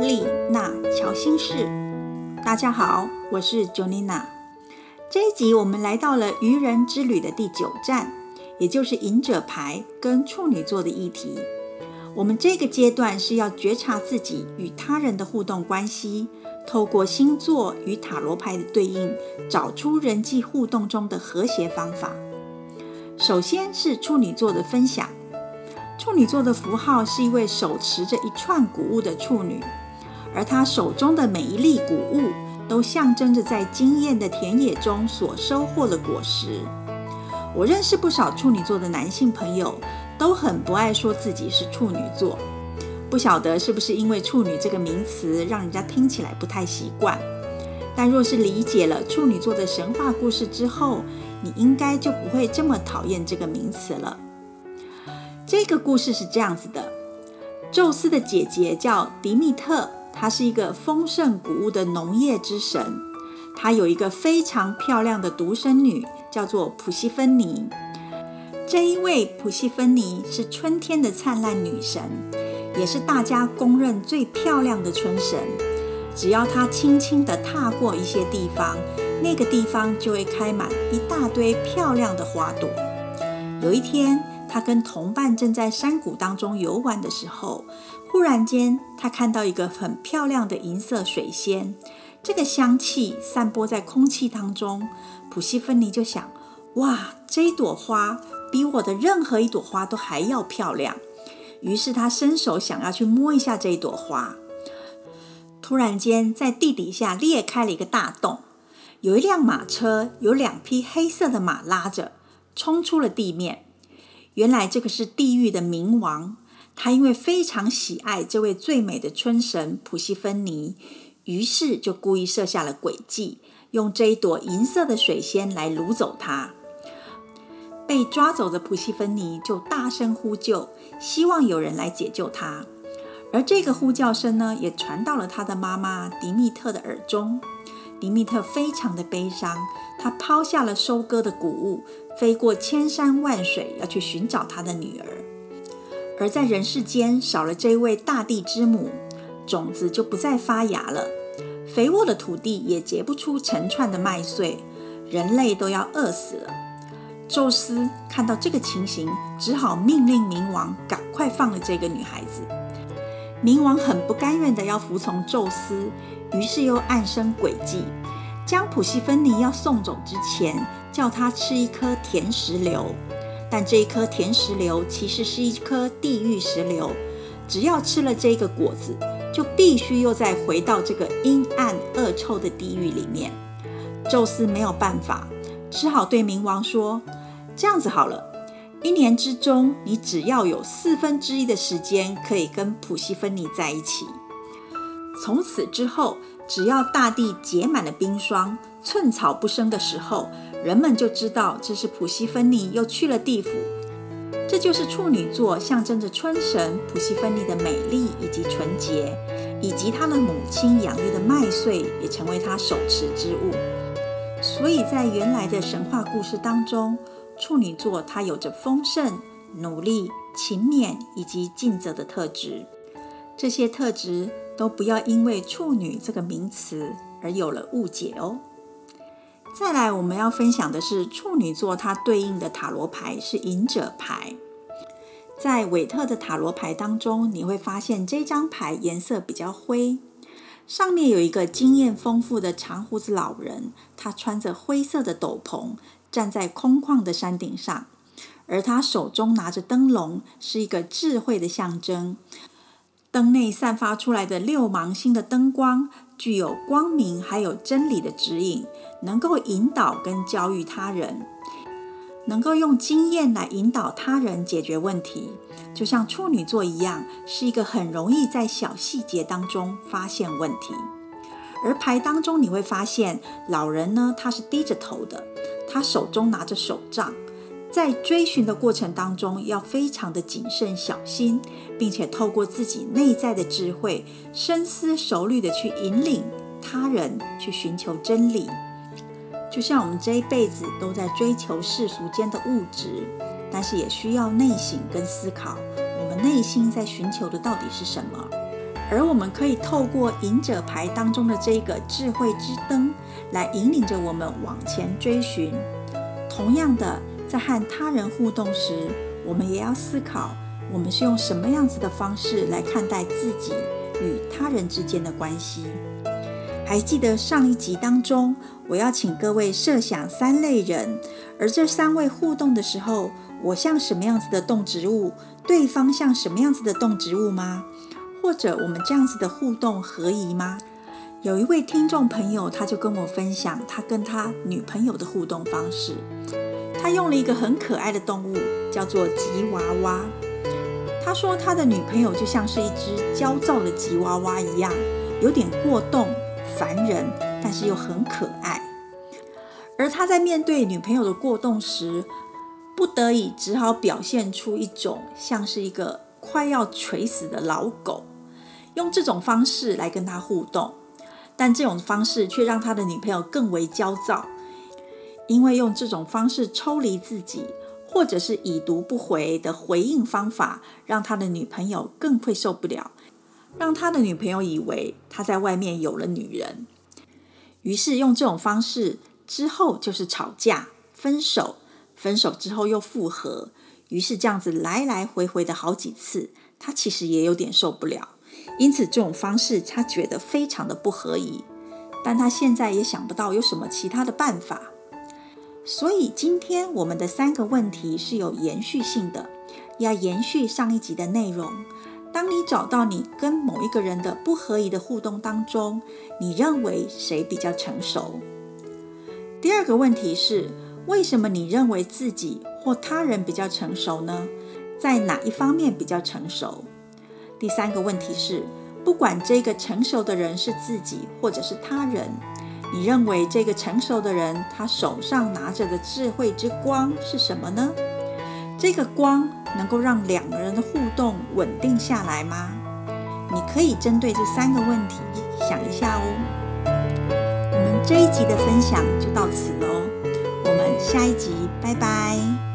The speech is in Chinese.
丽娜乔心事。大家好，我是 Jonina。这一集我们来到了愚人之旅的第九站，也就是隐者牌跟处女座的议题。我们这个阶段是要觉察自己与他人的互动关系，透过星座与塔罗牌的对应，找出人际互动中的和谐方法。首先是处女座的分享。处女座的符号是一位手持着一串谷物的处女，而他手中的每一粒谷物都象征着在经验的田野中所收获的果实。我认识不少处女座的男性朋友，都很不爱说自己是处女座。不晓得是不是因为“处女”这个名词让人家听起来不太习惯。但若是理解了处女座的神话故事之后，你应该就不会这么讨厌这个名词了。这个故事是这样子的：宙斯的姐姐叫迪密特，她是一个丰盛谷物的农业之神。她有一个非常漂亮的独生女，叫做普西芬尼。这一位普西芬尼是春天的灿烂女神，也是大家公认最漂亮的春神。只要她轻轻地踏过一些地方，那个地方就会开满一大堆漂亮的花朵。有一天，她跟同伴正在山谷当中游玩的时候，忽然间，他看到一个很漂亮的银色水仙。这个香气散播在空气当中，普西芬尼就想：哇，这朵花比我的任何一朵花都还要漂亮。于是他伸手想要去摸一下这一朵花。突然间，在地底下裂开了一个大洞，有一辆马车，有两匹黑色的马拉着，冲出了地面。原来这个是地狱的冥王，他因为非常喜爱这位最美的春神普西芬尼，于是就故意设下了诡计，用这一朵银色的水仙来掳走她。被抓走的普西芬尼就大声呼救，希望有人来解救她。而这个呼叫声呢，也传到了他的妈妈迪密特的耳中。迪密特非常的悲伤，他抛下了收割的谷物。飞过千山万水，要去寻找他的女儿。而在人世间少了这位大地之母，种子就不再发芽了，肥沃的土地也结不出成串的麦穗，人类都要饿死了。宙斯看到这个情形，只好命令冥王赶快放了这个女孩子。冥王很不甘愿的要服从宙斯，于是又暗生诡计。将普西芬尼要送走之前，叫他吃一颗甜石榴，但这一颗甜石榴其实是一颗地狱石榴。只要吃了这个果子，就必须又再回到这个阴暗恶臭的地狱里面。宙斯没有办法，只好对冥王说：“这样子好了，一年之中，你只要有四分之一的时间可以跟普西芬尼在一起。从此之后。”只要大地结满了冰霜，寸草不生的时候，人们就知道这是普西芬尼又去了地府。这就是处女座象征着春神普西芬尼的美丽以及纯洁，以及她的母亲养育的麦穗也成为她手持之物。所以在原来的神话故事当中，处女座它有着丰盛、努力、勤勉以及尽责的特质。这些特质。都不要因为“处女”这个名词而有了误解哦。再来，我们要分享的是处女座，它对应的塔罗牌是隐者牌。在韦特的塔罗牌当中，你会发现这张牌颜色比较灰，上面有一个经验丰富的长胡子老人，他穿着灰色的斗篷，站在空旷的山顶上，而他手中拿着灯笼，是一个智慧的象征。灯内散发出来的六芒星的灯光，具有光明还有真理的指引，能够引导跟教育他人，能够用经验来引导他人解决问题，就像处女座一样，是一个很容易在小细节当中发现问题。而牌当中你会发现，老人呢，他是低着头的，他手中拿着手杖。在追寻的过程当中，要非常的谨慎小心，并且透过自己内在的智慧，深思熟虑的去引领他人去寻求真理。就像我们这一辈子都在追求世俗间的物质，但是也需要内省跟思考，我们内心在寻求的到底是什么？而我们可以透过隐者牌当中的这个智慧之灯，来引领着我们往前追寻。同样的，在和他人互动时，我们也要思考，我们是用什么样子的方式来看待自己与他人之间的关系。还记得上一集当中，我要请各位设想三类人，而这三位互动的时候，我像什么样子的动植物，对方像什么样子的动植物吗？或者我们这样子的互动合宜吗？有一位听众朋友，他就跟我分享他跟他女朋友的互动方式。他用了一个很可爱的动物，叫做吉娃娃。他说他的女朋友就像是一只焦躁的吉娃娃一样，有点过动、烦人，但是又很可爱。而他在面对女朋友的过动时，不得已只好表现出一种像是一个快要垂死的老狗。用这种方式来跟他互动，但这种方式却让他的女朋友更为焦躁，因为用这种方式抽离自己，或者是已读不回的回应方法，让他的女朋友更会受不了，让他的女朋友以为他在外面有了女人，于是用这种方式之后就是吵架、分手，分手之后又复合，于是这样子来来回回的好几次，他其实也有点受不了。因此，这种方式他觉得非常的不合宜，但他现在也想不到有什么其他的办法。所以，今天我们的三个问题是有延续性的，要延续上一集的内容。当你找到你跟某一个人的不合宜的互动当中，你认为谁比较成熟？第二个问题是，为什么你认为自己或他人比较成熟呢？在哪一方面比较成熟？第三个问题是，不管这个成熟的人是自己或者是他人，你认为这个成熟的人他手上拿着的智慧之光是什么呢？这个光能够让两个人的互动稳定下来吗？你可以针对这三个问题想一下哦。我们这一集的分享就到此喽，我们下一集拜拜。